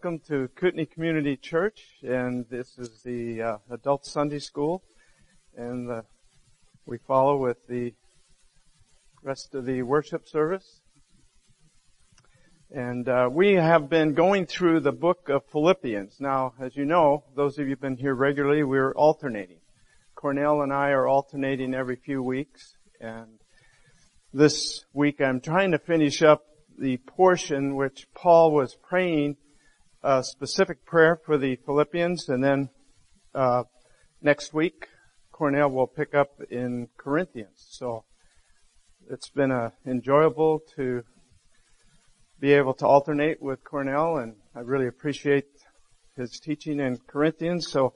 Welcome to Kootenai Community Church, and this is the uh, Adult Sunday School, and uh, we follow with the rest of the worship service. And uh, we have been going through the book of Philippians. Now, as you know, those of you who've been here regularly, we're alternating. Cornell and I are alternating every few weeks, and this week I'm trying to finish up the portion which Paul was praying a specific prayer for the Philippians, and then uh, next week Cornell will pick up in Corinthians. So it's been uh, enjoyable to be able to alternate with Cornell, and I really appreciate his teaching in Corinthians. So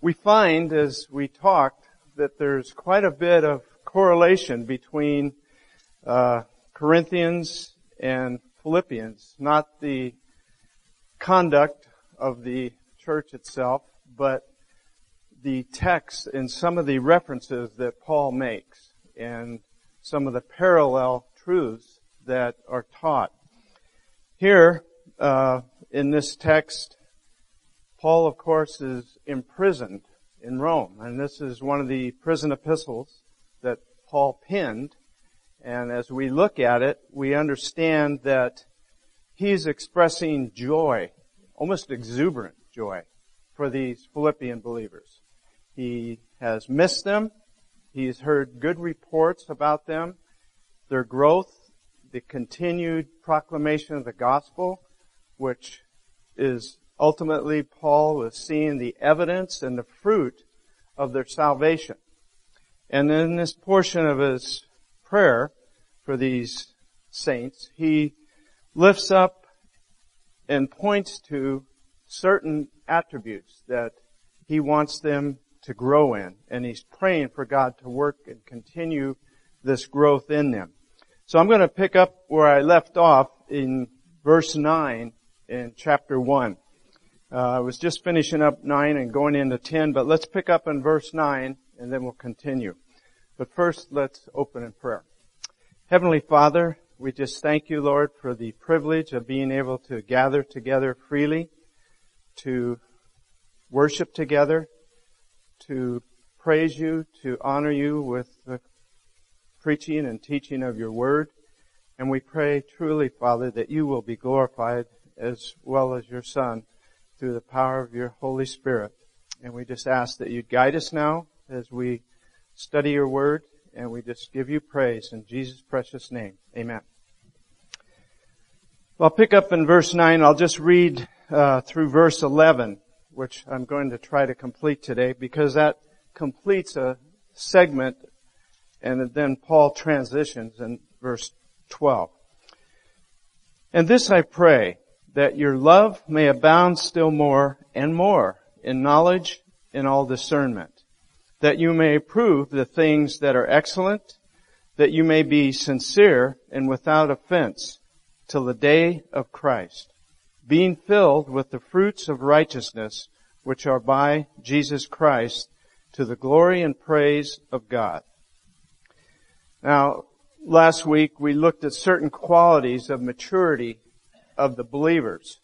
we find as we talked that there's quite a bit of correlation between uh, Corinthians and Philippians, not the conduct of the church itself, but the text and some of the references that Paul makes and some of the parallel truths that are taught. Here, uh, in this text, Paul, of course, is imprisoned in Rome, and this is one of the prison epistles that Paul penned. And as we look at it, we understand that he's expressing joy, almost exuberant joy, for these Philippian believers. He has missed them. He's heard good reports about them, their growth, the continued proclamation of the gospel, which is ultimately Paul was seeing the evidence and the fruit of their salvation. And in this portion of his prayer for these saints, he lifts up and points to certain attributes that he wants them to grow in. And he's praying for God to work and continue this growth in them. So I'm going to pick up where I left off in verse 9 in chapter 1. Uh, I was just finishing up 9 and going into 10, but let's pick up in verse 9 and then we'll continue. But first, let's open in prayer. Heavenly Father, we just thank you, Lord, for the privilege of being able to gather together freely, to worship together, to praise you, to honor you with the preaching and teaching of your word. And we pray truly, Father, that you will be glorified as well as your Son through the power of your Holy Spirit. And we just ask that you guide us now as we study your word and we just give you praise in Jesus' precious name. Amen. I'll pick up in verse 9. I'll just read uh, through verse 11, which I'm going to try to complete today because that completes a segment and then Paul transitions in verse 12. And this I pray, that your love may abound still more and more in knowledge and all discernment that you may prove the things that are excellent, that you may be sincere and without offense till the day of Christ, being filled with the fruits of righteousness which are by Jesus Christ to the glory and praise of God. Now, last week we looked at certain qualities of maturity of the believers.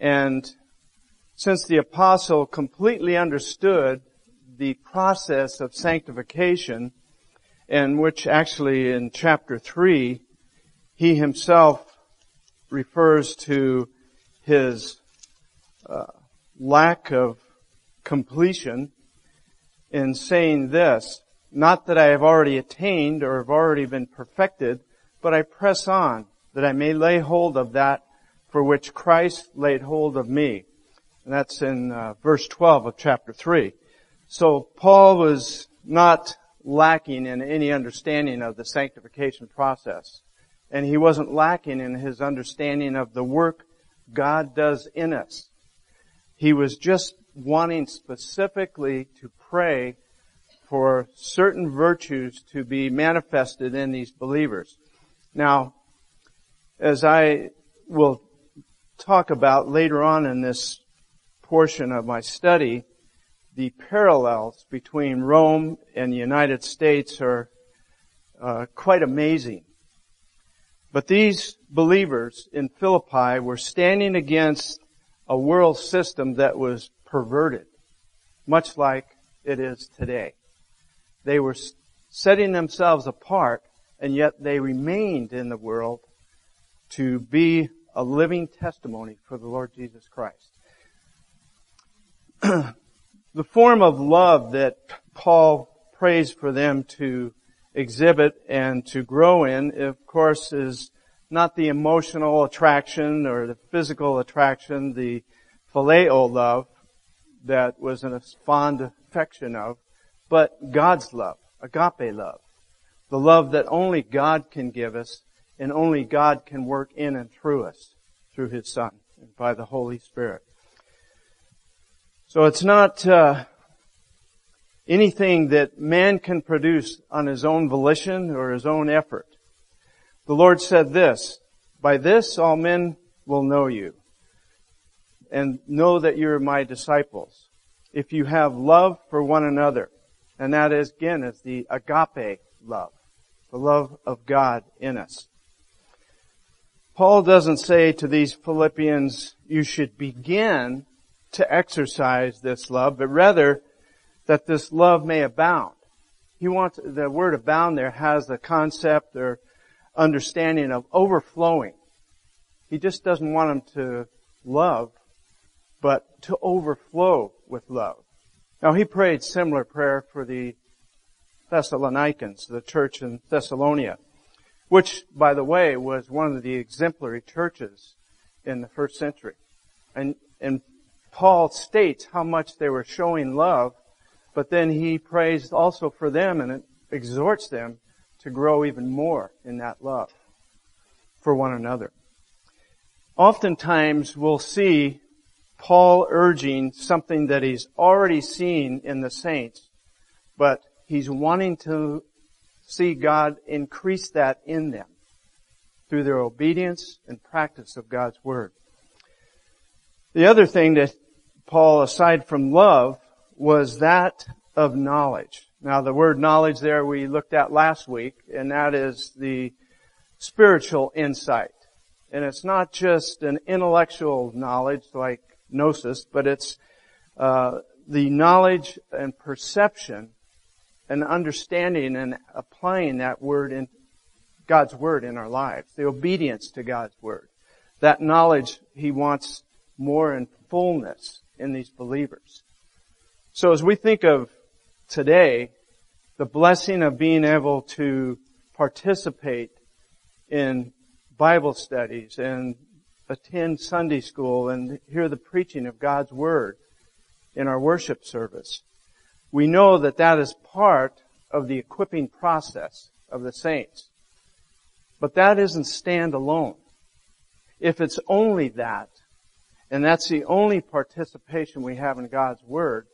And since the apostle completely understood the process of sanctification in which actually in chapter 3 he himself refers to his uh, lack of completion in saying this, not that I have already attained or have already been perfected, but I press on that I may lay hold of that for which Christ laid hold of me. And that's in uh, verse 12 of chapter 3. So Paul was not lacking in any understanding of the sanctification process. And he wasn't lacking in his understanding of the work God does in us. He was just wanting specifically to pray for certain virtues to be manifested in these believers. Now, as I will talk about later on in this portion of my study, the parallels between Rome and the United States are uh, quite amazing. But these believers in Philippi were standing against a world system that was perverted, much like it is today. They were setting themselves apart, and yet they remained in the world to be a living testimony for the Lord Jesus Christ. the form of love that Paul prays for them to exhibit and to grow in, of course, is not the emotional attraction or the physical attraction, the phileo love that was in a fond affection of, but God's love, agape love, the love that only God can give us and only God can work in and through us through His Son and by the Holy Spirit. So it's not uh, anything that man can produce on his own volition or his own effort. The Lord said this, by this all men will know you and know that you're my disciples. If you have love for one another, and that is again is the agape love, the love of God in us. Paul doesn't say to these Philippians, you should begin to exercise this love, but rather that this love may abound. He wants, the word abound there has the concept or understanding of overflowing. He just doesn't want them to love, but to overflow with love. Now he prayed similar prayer for the Thessalonians, the church in Thessalonia, which, by the way, was one of the exemplary churches in the first century. And, and Paul states how much they were showing love but then he prays also for them and exhorts them to grow even more in that love for one another. Oftentimes we'll see Paul urging something that he's already seen in the saints, but he's wanting to see God increase that in them through their obedience and practice of God's Word. The other thing that Paul, aside from love, was that of knowledge. Now the word knowledge there we looked at last week, and that is the spiritual insight. And it's not just an intellectual knowledge like gnosis, but it's uh, the knowledge and perception and understanding and applying that word in God's word in our lives, the obedience to God's word. That knowledge he wants more in fullness in these believers. So as we think of today, the blessing of being able to participate in Bible studies and attend Sunday school and hear the preaching of God's Word in our worship service, we know that that is part of the equipping process of the saints. But that isn't stand alone. If it's only that, and that's the only participation we have in God's Word,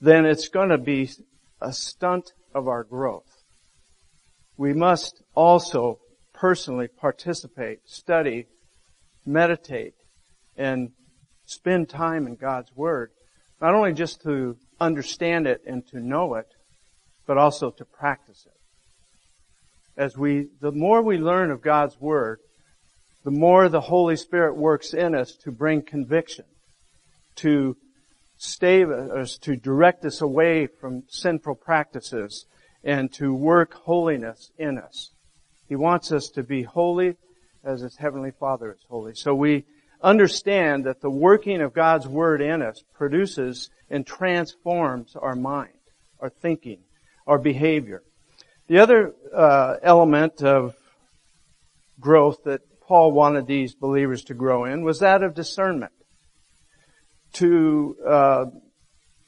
then it's going to be a stunt of our growth. We must also personally participate, study, meditate, and spend time in God's Word, not only just to understand it and to know it, but also to practice it. As we, the more we learn of God's Word, the more the Holy Spirit works in us to bring conviction, to us, to direct us away from sinful practices and to work holiness in us. He wants us to be holy as his heavenly Father is holy. So we understand that the working of God's Word in us produces and transforms our mind, our thinking, our behavior. The other uh, element of growth that Paul wanted these believers to grow in was that of discernment to uh,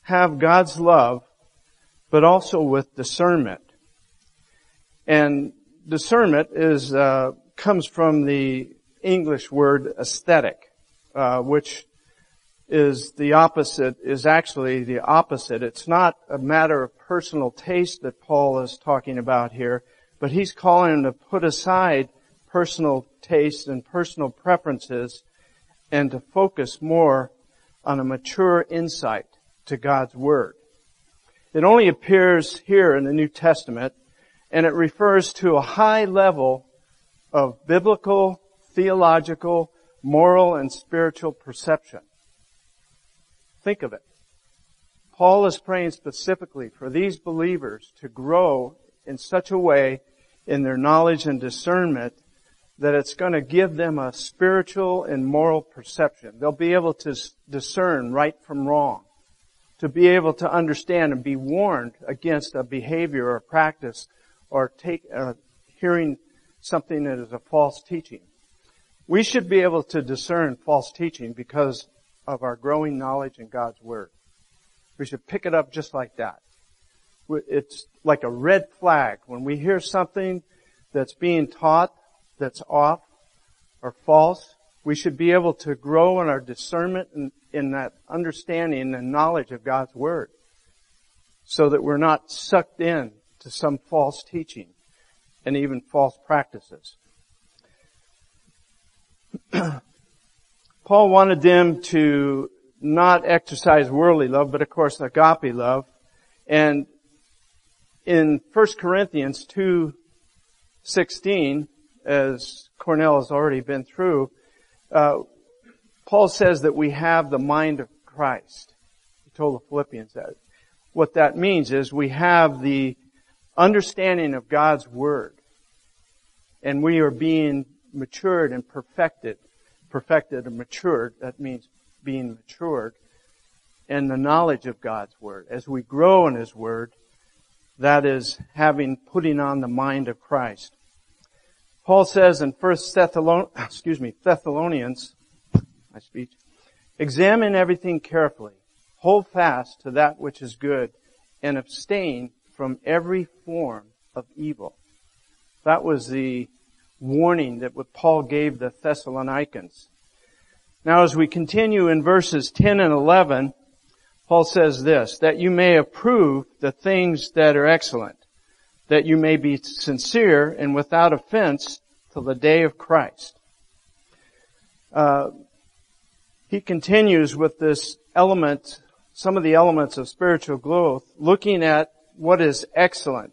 have God's love, but also with discernment. And discernment is uh, comes from the English word aesthetic, uh, which is the opposite, is actually the opposite. It's not a matter of personal taste that Paul is talking about here, but he's calling to put aside personal tastes and personal preferences and to focus more on a mature insight to God's Word. It only appears here in the New Testament and it refers to a high level of biblical, theological, moral, and spiritual perception. Think of it. Paul is praying specifically for these believers to grow in such a way in their knowledge and discernment that it's going to give them a spiritual and moral perception. They'll be able to discern right from wrong, to be able to understand and be warned against a behavior or practice or take uh, hearing something that is a false teaching. We should be able to discern false teaching because of our growing knowledge in God's Word. We should pick it up just like that. It's like a red flag. When we hear something that's being taught that's off or false, we should be able to grow in our discernment and in that understanding and knowledge of God's Word so that we're not sucked in to some false teaching and even false practices. Paul wanted them to not exercise worldly love, but of course agape love. And in 1 Corinthians 2, 16, as Cornell has already been through, uh, Paul says that we have the mind of Christ. He told the Philippians that. What that means is we have the understanding of God's Word. And we are being matured and perfected. Perfected and matured, that means being matured in the knowledge of God's Word. As we grow in His Word, that is having, putting on the mind of Christ. Paul says in First Thessalonians, excuse me, Thessalonians, my speech, examine everything carefully, hold fast to that which is good, and abstain from every form of evil. That was the warning that Paul gave the Thessalonians. Now as we continue in verses 10 and 11, Paul says this, that you may approve the things that are excellent, that you may be sincere and without offense till the day of Christ. Uh, he continues with this element, some of the elements of spiritual growth, looking at what is excellent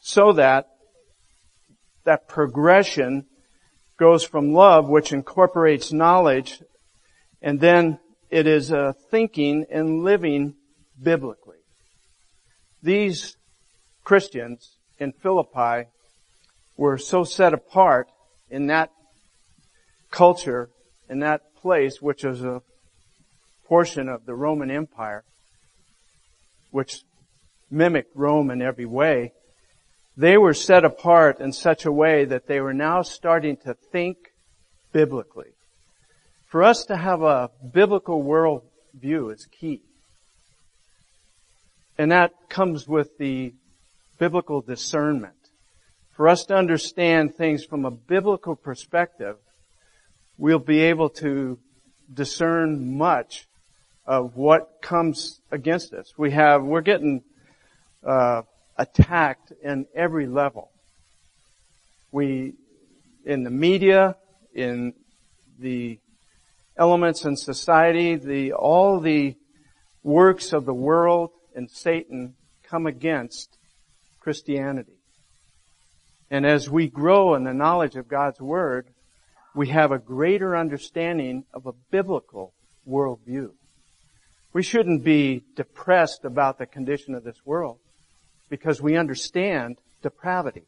so that that progression goes from love, which incorporates knowledge, and then it is a thinking and living biblically. These Christians in Philippi were so set apart in that culture, in that place, which was a portion of the Roman Empire, which mimicked Rome in every way, they were set apart in such a way that they were now starting to think biblically. For us to have a biblical worldview is key. And that comes with the biblical discernment. For us to understand things from a biblical perspective, we'll be able to discern much of what comes against us. We have, we're getting uh, attacked in every level. We, in the media, in the elements in society, the, all the works of the world and Satan come against Christianity. And as we grow in the knowledge of God's Word, we have a greater understanding of a biblical worldview. We shouldn't be depressed about the condition of this world because we understand depravity.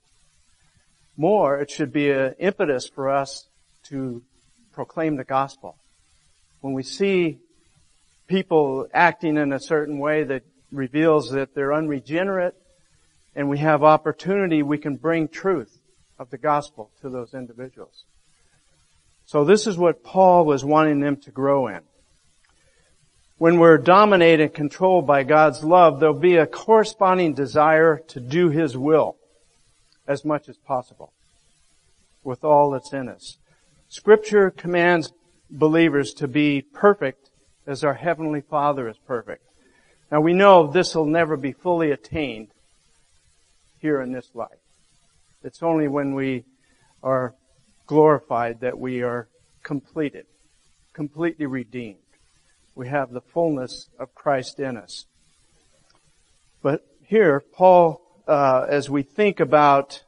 More, it should be an impetus for us to proclaim the gospel. When we see people acting in a certain way that reveals that they're unregenerate and we have opportunity, we can bring truth of the gospel to those individuals. So this is what Paul was wanting them to grow in when we're dominated and controlled by God's love, there'll be a corresponding desire to do His will as much as possible with all that's in us. Scripture commands believers to be perfect as our Heavenly Father is perfect. Now we know this will never be fully attained here in this life. It's only when we are glorified that we are completed, completely redeemed. We have the fullness of Christ in us. But here, Paul, uh, as we think about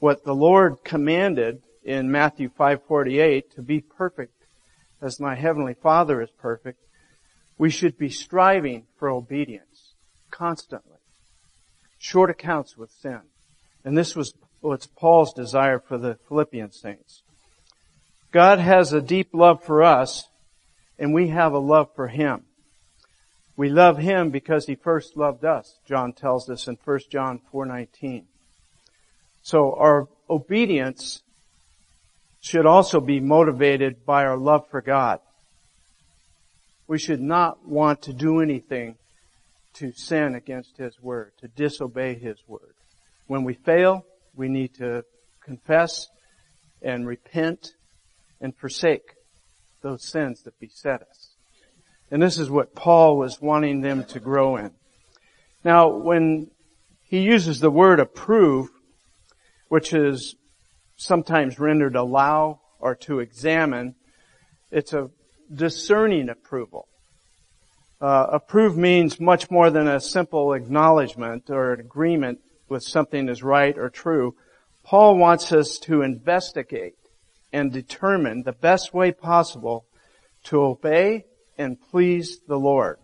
what the Lord commanded in Matthew 5:48 to be perfect as my heavenly Father is perfect, we should be striving for obedience constantly. Short accounts with sin. And this was what's Paul's desire for the Philippian saints. God has a deep love for us and we have a love for Him. We love Him because He first loved us, John tells us in 1 John 4.19. So our obedience should also be motivated by our love for God. We should not want to do anything to sin against His Word, to disobey His Word. When we fail, we need to confess and repent and forsake those sins that beset us. And this is what Paul was wanting them to grow in. Now, when he uses the word approve, which is sometimes rendered allow or to examine, it's a discerning approval. Uh, approve means much more than a simple acknowledgement or an agreement with something is right or true. Paul wants us to investigate and determine the best way possible to obey and please the Lord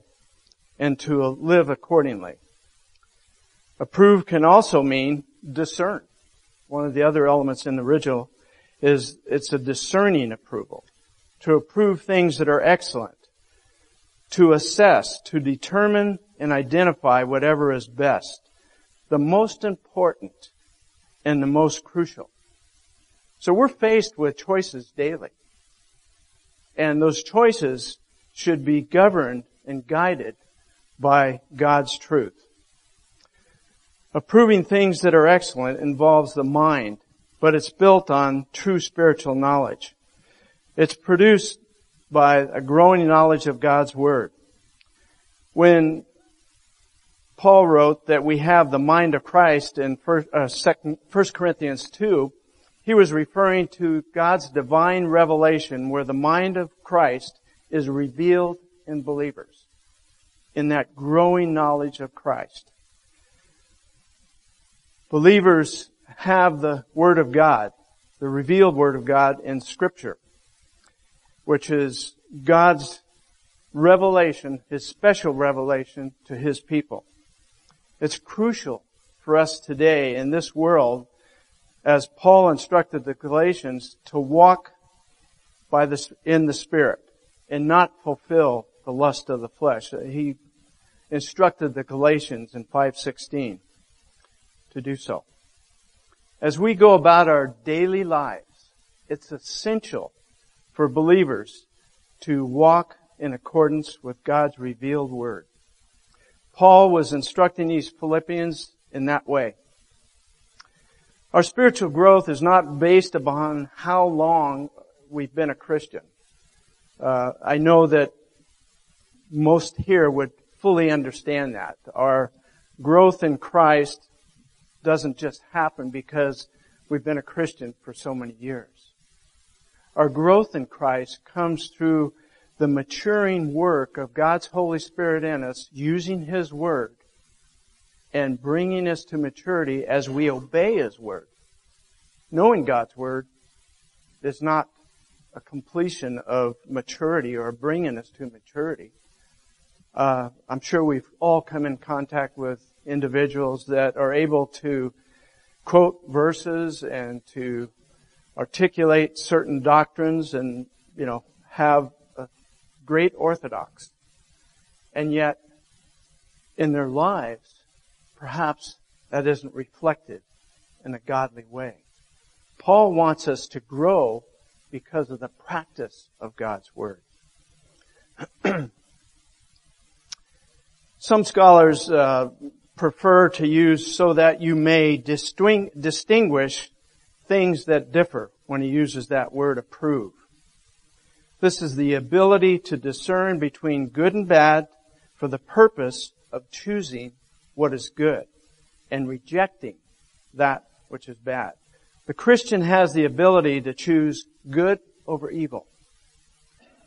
and to live accordingly. Approve can also mean discern. One of the other elements in the original is it's a discerning approval. To approve things that are excellent. To assess, to determine and identify whatever is best. The most important and the most crucial. So we're faced with choices daily. And those choices should be governed and guided by God's truth. Approving things that are excellent involves the mind, but it's built on true spiritual knowledge. It's produced by a growing knowledge of God's Word. When Paul wrote that we have the mind of Christ in 1 uh, Corinthians 2, he was referring to God's divine revelation where the mind of Christ is revealed in believers in that growing knowledge of Christ. Believers have the Word of God, the revealed Word of God in Scripture, which is God's revelation, His special revelation to His people. It's crucial for us today in this world as Paul instructed the Galatians to walk by the, in the Spirit and not fulfill the lust of the flesh. He instructed the Galatians in 516 to do so. As we go about our daily lives, it's essential for believers to walk in accordance with God's revealed word. Paul was instructing these Philippians in that way. Our spiritual growth is not based upon how long we've been a Christian. Uh, I know that most here would fully understand that. Our growth in Christ doesn't just happen because we've been a Christian for so many years. Our growth in Christ comes through the maturing work of God's Holy Spirit in us, using His Word and bringing us to maturity as we obey His Word. Knowing God's Word is not a completion of maturity or bringing us to maturity. Uh, I'm sure we've all come in contact with individuals that are able to quote verses and to articulate certain doctrines and, you know, have a great orthodox. And yet, in their lives, perhaps that isn't reflected in a godly way. Paul wants us to grow because of the practice of God's Word. Some scholars uh, prefer to use so that you may distinguish things that differ when he uses that word approve. This is the ability to discern between good and bad for the purpose of choosing what is good and rejecting that which is bad. The Christian has the ability to choose good over evil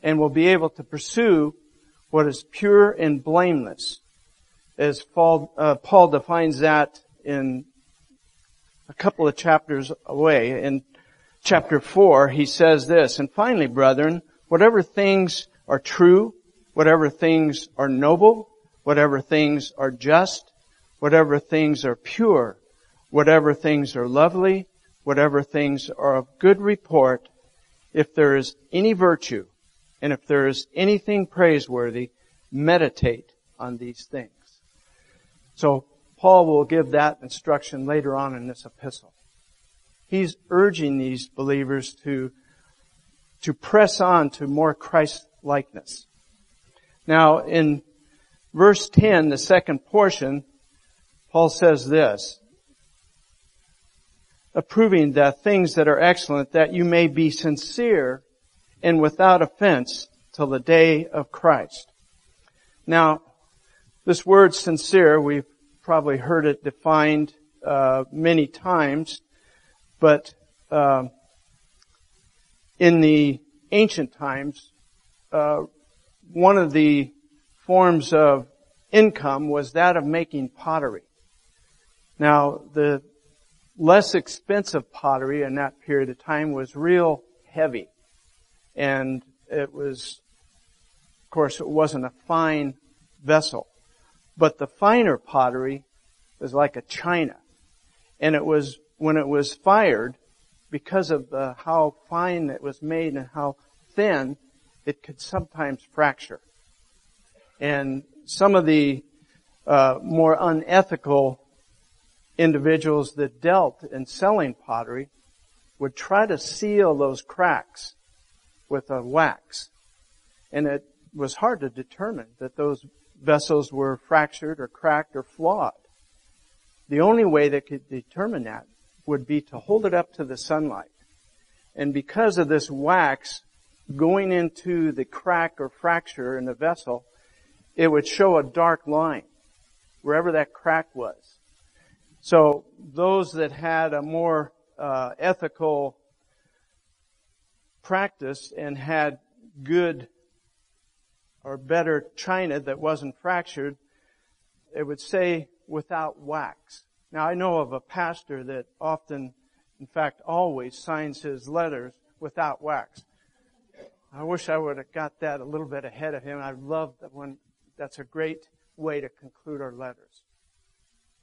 and will be able to pursue what is pure and blameless as Paul, uh, Paul defines that in a couple of chapters away. In chapter 4, he says this, And finally, brethren, whatever things are true, whatever things are noble, whatever things are just, whatever things are pure, whatever things are lovely, whatever things are of good report, if there is any virtue, and if there is anything praiseworthy, meditate on these things. So Paul will give that instruction later on in this epistle. He's urging these believers to, to press on to more Christ likeness. Now in verse 10, the second portion, Paul says this, approving the things that are excellent, that you may be sincere and without offense till the day of Christ. Now, this word sincere, we've probably heard it defined uh, many times, but uh, in the ancient times, uh, one of the forms of income was that of making pottery. Now, the less expensive pottery in that period of time was real heavy, and it was of course, it wasn't a fine vessel. But the finer pottery was like a china. And it was, when it was fired, because of the, how fine it was made and how thin, it could sometimes fracture. And some of the uh, more unethical individuals that dealt in selling pottery would try to seal those cracks with a wax. And it was hard to determine that those vessels were fractured or cracked or flawed. The only way they could determine that would be to hold it up to the sunlight. And because of this wax going into the crack or fracture in the vessel, it would show a dark line wherever that crack was. So those that had a more uh, ethical practice and had good or better china that wasn't fractured, it would say without wax. Now I know of a pastor that often, in fact always signs his letters without wax. I wish I would have got that a little bit ahead of him. I love that when that's a great way to conclude our letters.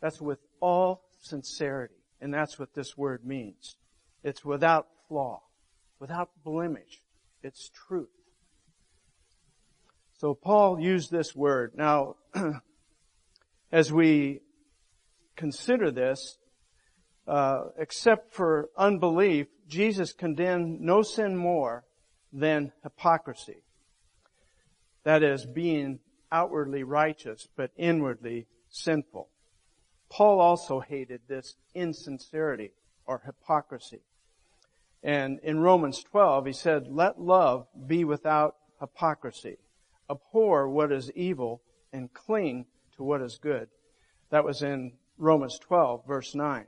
That's with all sincerity. And that's what this word means. It's without flaw, without blemish. It's truth. So Paul used this word. Now, as we consider this, uh, except for unbelief, Jesus condemned no sin more than hypocrisy. That is, being outwardly righteous, but inwardly sinful. Paul also hated this insincerity or hypocrisy. And in Romans 12, he said, let love be without hypocrisy abhor what is evil and cling to what is good. That was in Romans 12 verse 9.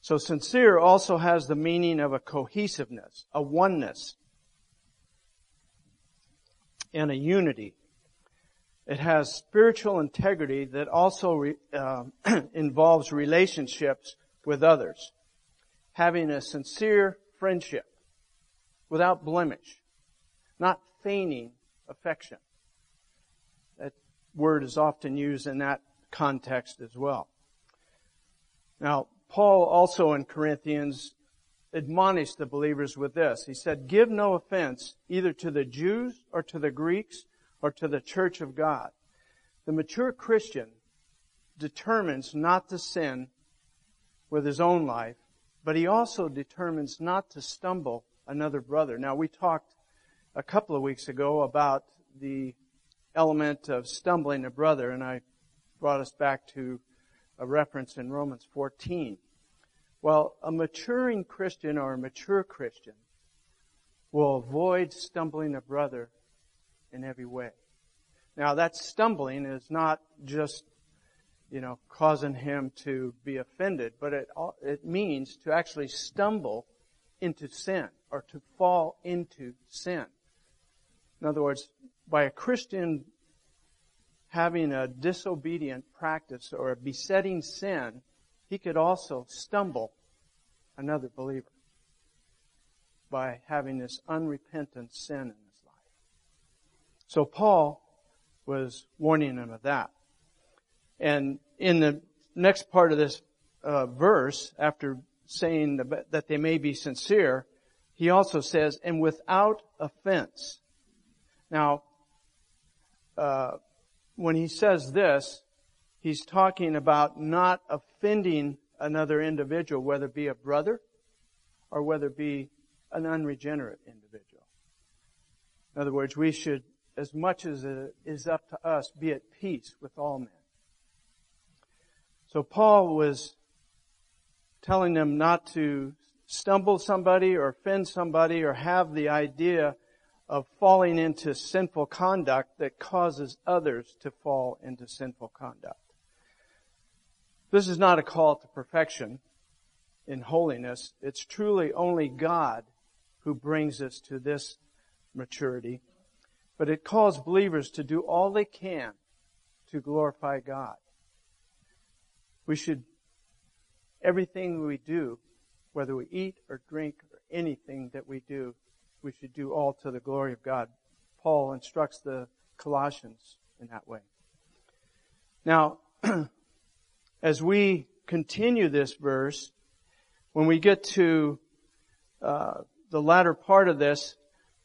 So sincere also has the meaning of a cohesiveness, a oneness, and a unity. It has spiritual integrity that also re, uh, involves relationships with others. Having a sincere friendship without blemish, not feigning affection. That word is often used in that context as well. Now, Paul also in Corinthians admonished the believers with this. He said, give no offense either to the Jews or to the Greeks or to the church of God. The mature Christian determines not to sin with his own life, but he also determines not to stumble another brother. Now we talked a couple of weeks ago about the element of stumbling a brother, and I brought us back to a reference in Romans 14. Well, a maturing Christian or a mature Christian will avoid stumbling a brother in every way. Now that stumbling is not just, you know, causing him to be offended, but it, it means to actually stumble into sin or to fall into sin. In other words, by a Christian having a disobedient practice or a besetting sin, he could also stumble another believer by having this unrepentant sin in his life. So Paul was warning him of that. And in the next part of this uh, verse, after saying that they may be sincere, he also says, and without offense. Now, uh, when he says this, he's talking about not offending another individual, whether it be a brother or whether it be an unregenerate individual. In other words, we should, as much as it is up to us, be at peace with all men. So Paul was telling them not to stumble somebody or offend somebody or have the idea of falling into sinful conduct that causes others to fall into sinful conduct. This is not a call to perfection in holiness. It's truly only God who brings us to this maturity. But it calls believers to do all they can to glorify God. We should, everything we do, whether we eat or drink or anything that we do, we should do all to the glory of God. Paul instructs the Colossians in that way. Now, as we continue this verse, when we get to uh, the latter part of this,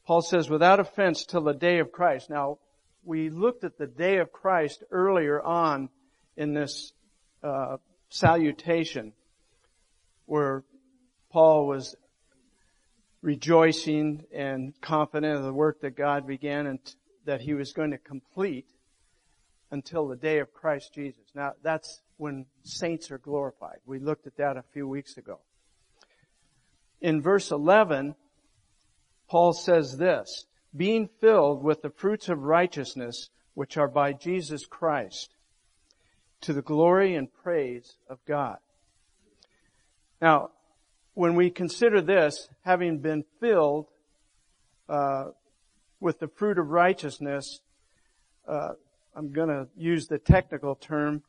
Paul says, without offense till the day of Christ. Now, we looked at the day of Christ earlier on in this uh, salutation, where Paul was rejoicing and confident of the work that God began and that he was going to complete until the day of Christ Jesus. Now that's when saints are glorified. We looked at that a few weeks ago. In verse 11, Paul says this, being filled with the fruits of righteousness which are by Jesus Christ to the glory and praise of God. Now, when we consider this, having been filled uh, with the fruit of righteousness, uh, I'm going to use the technical term.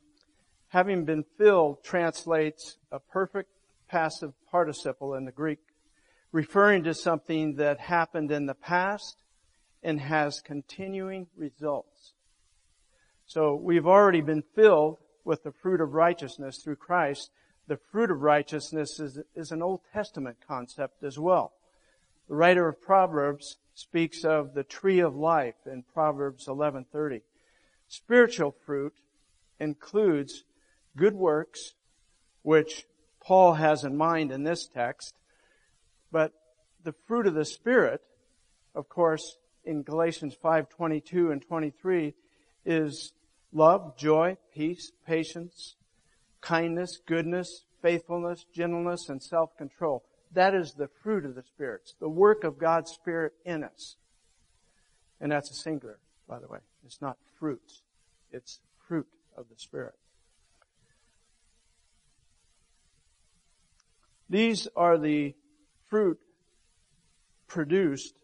Having been filled translates a perfect passive participle in the Greek, referring to something that happened in the past and has continuing results. So we've already been filled with the fruit of righteousness through Christ, the fruit of righteousness is, is an Old Testament concept as well. The writer of Proverbs speaks of the tree of life in Proverbs 11:30. Spiritual fruit includes good works, which Paul has in mind in this text, but the fruit of the Spirit, of course, in Galatians 5:22 and 23 is love, joy, peace, patience, kindness, goodness, faithfulness, gentleness, and self-control. That is the fruit of the spirits, the work of God's Spirit in us. And that's a singular, by the way. It's not fruits. It's fruit of the Spirit. These are the fruit produced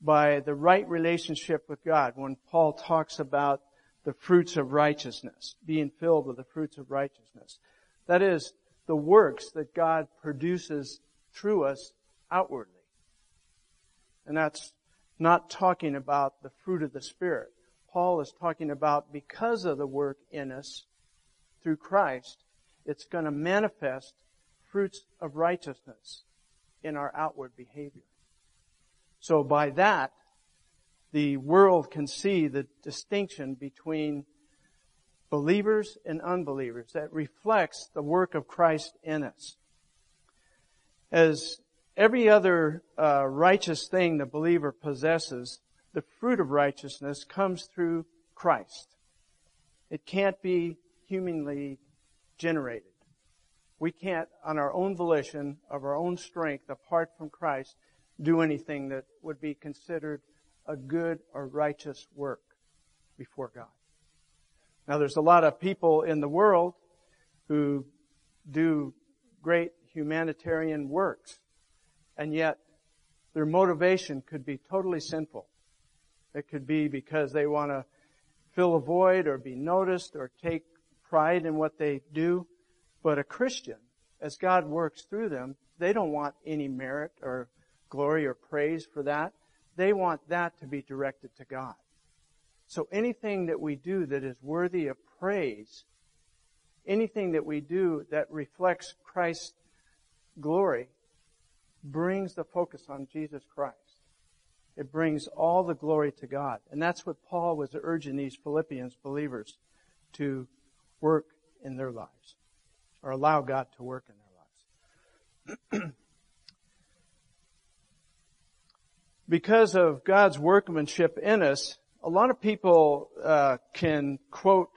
by the right relationship with God when Paul talks about the fruits of righteousness, being filled with the fruits of righteousness. That is, the works that God produces through us outwardly. And that's not talking about the fruit of the Spirit. Paul is talking about because of the work in us through Christ, it's going to manifest fruits of righteousness in our outward behavior. So by that, the world can see the distinction between believers and unbelievers that reflects the work of Christ in us. As every other uh, righteous thing the believer possesses, the fruit of righteousness comes through Christ. It can't be humanly generated. We can't, on our own volition, of our own strength, apart from Christ, do anything that would be considered a good or righteous work before God. Now there's a lot of people in the world who do great humanitarian works, and yet their motivation could be totally sinful. It could be because they want to fill a void or be noticed or take pride in what they do. But a Christian, as God works through them, they don't want any merit or glory or praise for that. They want that to be directed to God. So anything that we do that is worthy of praise, anything that we do that reflects Christ's glory, brings the focus on Jesus Christ. It brings all the glory to God. And that's what Paul was urging these Philippians believers to work in their lives, or allow God to work in their lives. because of God's workmanship in us, a lot of people uh, can quote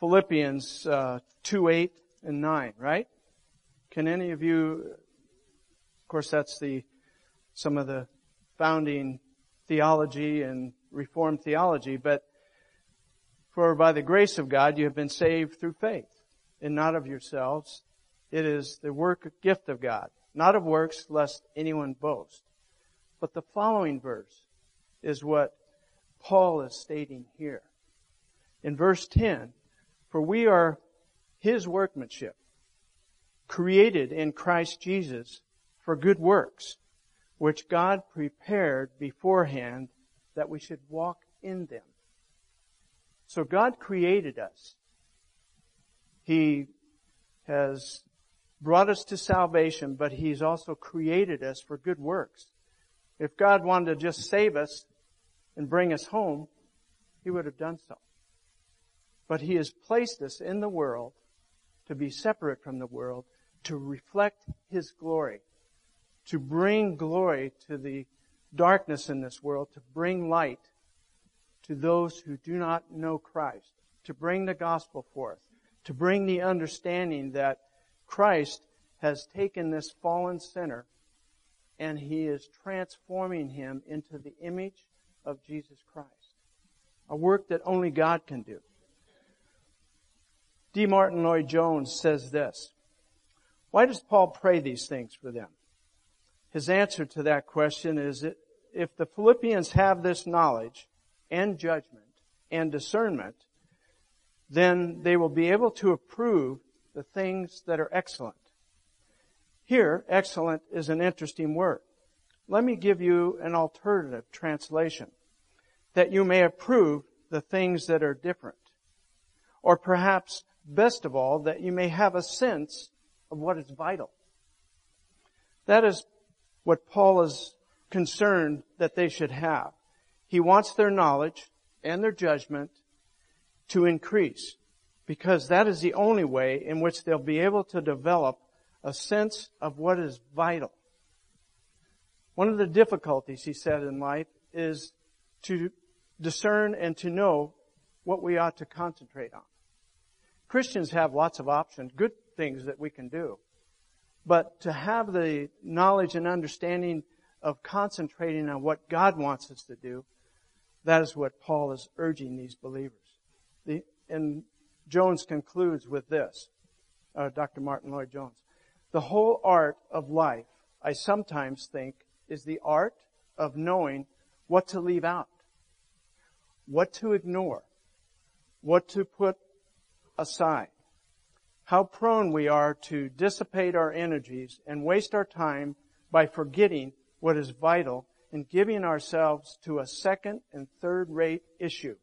Philippians uh, 2, 8, and 9, right? Can any of you, of course that's the, some of the founding theology and Reformed theology, but for by the grace of God you have been saved through faith, and not of yourselves. It is the work gift of God, not of works, lest anyone boast. But the following verse is what Paul is stating here. In verse 10, for we are his workmanship, created in Christ Jesus for good works, which God prepared beforehand that we should walk in them. So God created us. He has brought us to salvation, but He's also created us for good works. If God wanted to just save us and bring us home, He would have done so. But He has placed us in the world to be separate from the world, to reflect His glory, to bring glory to the darkness in this world, to bring light to those who do not know Christ, to bring the gospel forth, to bring the understanding that Christ has taken this fallen sinner and he is transforming him into the image of Jesus Christ. A work that only God can do. D. Martyn Lloyd Jones says this. Why does Paul pray these things for them? His answer to that question is that if the Philippians have this knowledge and judgment and discernment, then they will be able to approve the things that are excellent. Here, excellent is an interesting word. Let me give you an alternative translation. That you may approve the things that are different. Or perhaps, best of all, that you may have a sense of what is vital. That is what Paul is concerned that they should have. He wants their knowledge and their judgment to increase because that is the only way in which they'll be able to develop a sense of what is vital. One of the difficulties, he said, in life is to discern and to know what we ought to concentrate on. Christians have lots of options, good things that we can do. But to have the knowledge and understanding of concentrating on what God wants us to do, that is what Paul is urging these believers. The, and Jones concludes with this, uh, Dr. Martyn Lloyd Jones. The whole art of life, I sometimes think, is the art of knowing what to leave out, what to ignore, what to put aside. How prone we are to dissipate our energies and waste our time by forgetting what is vital and giving ourselves to a second and third rate issue.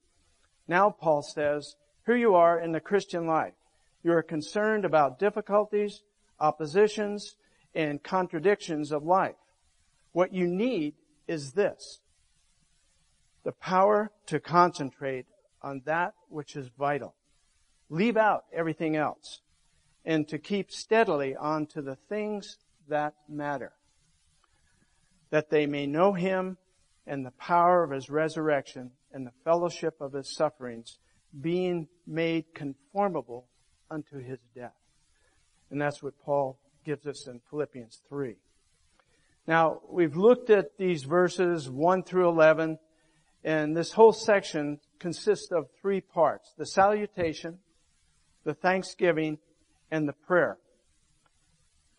Now Paul says, here you are in the Christian life. You are concerned about difficulties, oppositions, and contradictions of life. What you need is this. The power to concentrate on that which is vital. Leave out everything else and to keep steadily on to the things that matter that they may know him and the power of his resurrection and the fellowship of his sufferings, being made conformable unto his death. And that's what Paul gives us in Philippians 3. Now, we've looked at these verses 1 through 11, and this whole section consists of three parts. The salutation, the thanksgiving, and the prayer.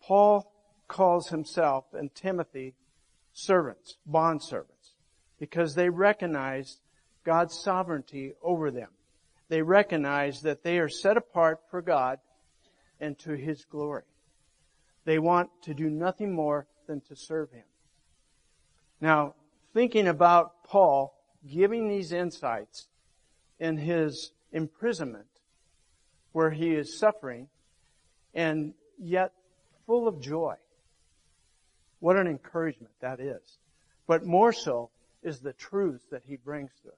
Paul calls himself and Timothy servants, bond servants, because they recognize God's sovereignty over them. They recognize that they are set apart for God and to His glory. They want to do nothing more than to serve Him. Now, thinking about Paul giving these insights in his imprisonment, where he is suffering, and yet full of joy. What an encouragement that is. But more so is the truth that he brings to us.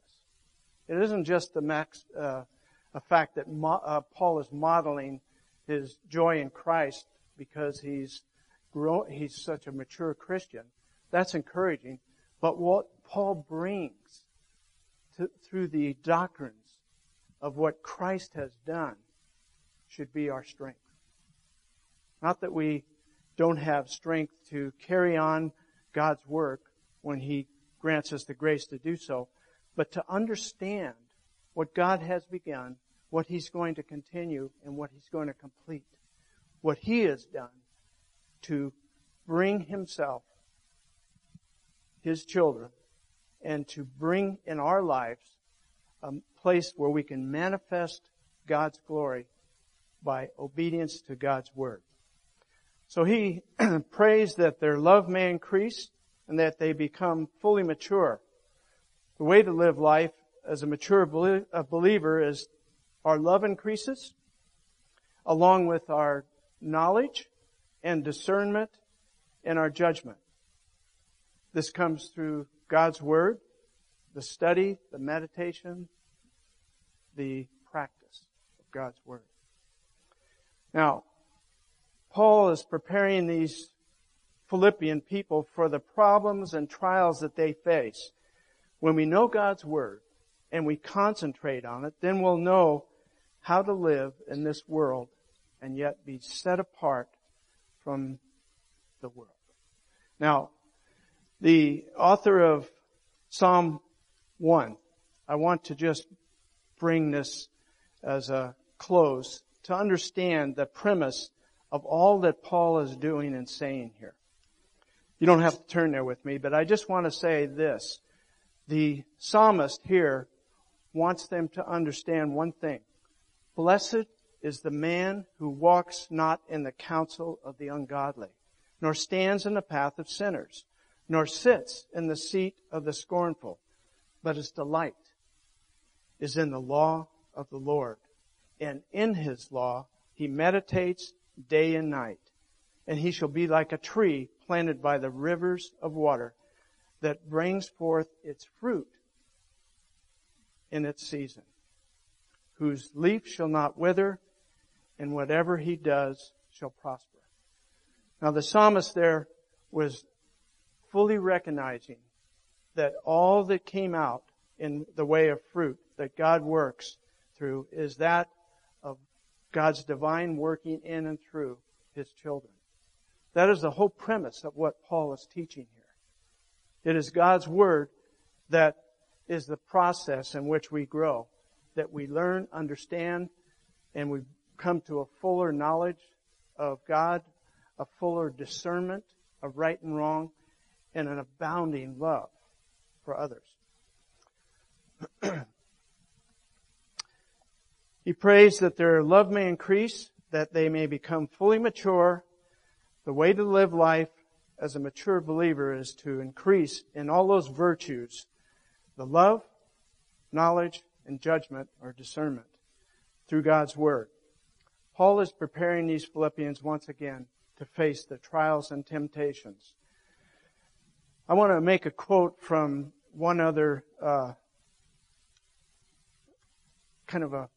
It isn't just the max, uh, a fact that mo- uh, Paul is modeling his joy in Christ because he's grow, he's such a mature Christian. That's encouraging. But what Paul brings to, through the doctrines of what Christ has done should be our strength. Not that we don't have strength to carry on God's work when He grants us the grace to do so, but to understand what God has begun, what He's going to continue, and what He's going to complete. What He has done to bring Himself, His children, and to bring in our lives a place where we can manifest God's glory by obedience to God's Word. So he prays that their love may increase and that they become fully mature. The way to live life as a mature believer is our love increases along with our knowledge and discernment and our judgment. This comes through God's Word, the study, the meditation, the practice of God's Word. Now, Paul is preparing these Philippian people for the problems and trials that they face. When we know God's Word and we concentrate on it, then we'll know how to live in this world and yet be set apart from the world. Now, the author of Psalm 1, I want to just bring this as a close to understand the premise of all that Paul is doing and saying here. You don't have to turn there with me, but I just want to say this. The psalmist here wants them to understand one thing. Blessed is the man who walks not in the counsel of the ungodly, nor stands in the path of sinners, nor sits in the seat of the scornful, but his delight is in the law of the Lord. And in his law he meditates day and night. And he shall be like a tree planted by the rivers of water that brings forth its fruit in its season, whose leaf shall not wither, and whatever he does shall prosper. Now the psalmist there was fully recognizing that all that came out in the way of fruit that God works through is that of God's divine working in and through His children. That is the whole premise of what Paul is teaching here. It is God's Word that is the process in which we grow, that we learn, understand, and we come to a fuller knowledge of God, a fuller discernment of right and wrong, and an abounding love for others. he prays that their love may increase, that they may become fully mature. The way to live life as a mature believer is to increase in all those virtues, the love, knowledge, and judgment or discernment through God's Word. Paul is preparing these Philippians once again to face the trials and temptations I want to make a quote from one other uh, kind of a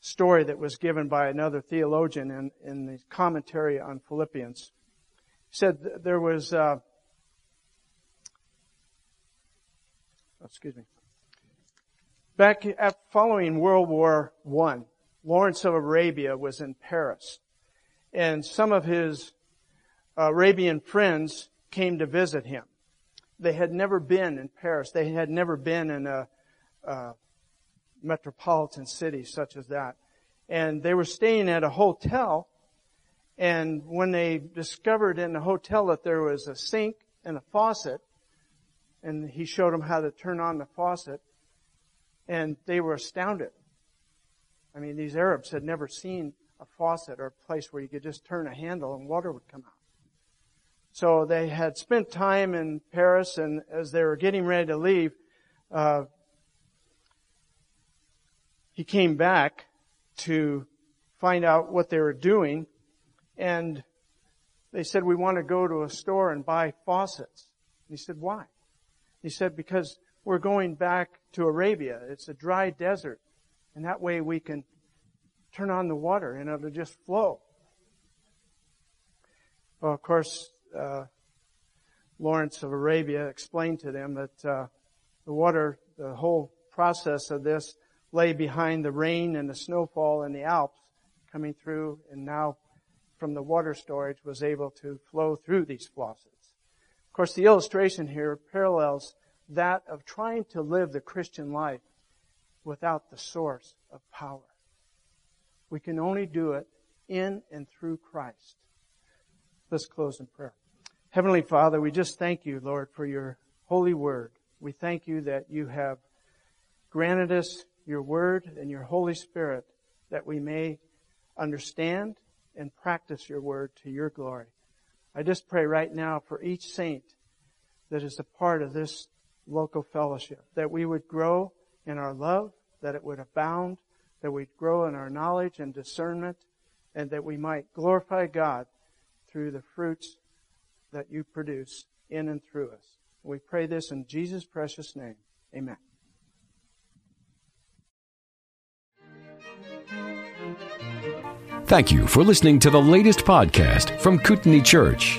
story that was given by another theologian in, in the commentary on Philippians. He said there was, uh, oh, excuse me, back following World War One, Lawrence of Arabia was in Paris, and some of his Arabian friends came to visit him. They had never been in Paris. They had never been in a, a metropolitan city such as that. And they were staying at a hotel. And when they discovered in the hotel that there was a sink and a faucet, and he showed them how to turn on the faucet, and they were astounded. I mean, these Arabs had never seen a faucet or a place where you could just turn a handle and water would come out. So they had spent time in Paris, and as they were getting ready to leave, uh, he came back to find out what they were doing, and they said, "We want to go to a store and buy faucets." And he said, "Why?" He said, "Because we're going back to Arabia. It's a dry desert, and that way we can turn on the water and it'll just flow." Well, of course, uh, Lawrence of Arabia explained to them that uh, the water, the whole process of this lay behind the rain and the snowfall in the Alps coming through and now from the water storage was able to flow through these faucets. Of course, the illustration here parallels that of trying to live the Christian life without the source of power. We can only do it in and through Christ. Let's close in prayer. Heavenly Father, we just thank you, Lord, for your holy word. We thank you that you have granted us your word and your Holy Spirit that we may understand and practice your word to your glory. I just pray right now for each saint that is a part of this local fellowship, that we would grow in our love, that it would abound, that we'd grow in our knowledge and discernment, and that we might glorify God through the fruits that you produce in and through us. We pray this in Jesus' precious name. Amen. Thank you for listening to the latest podcast from Kootenai Church.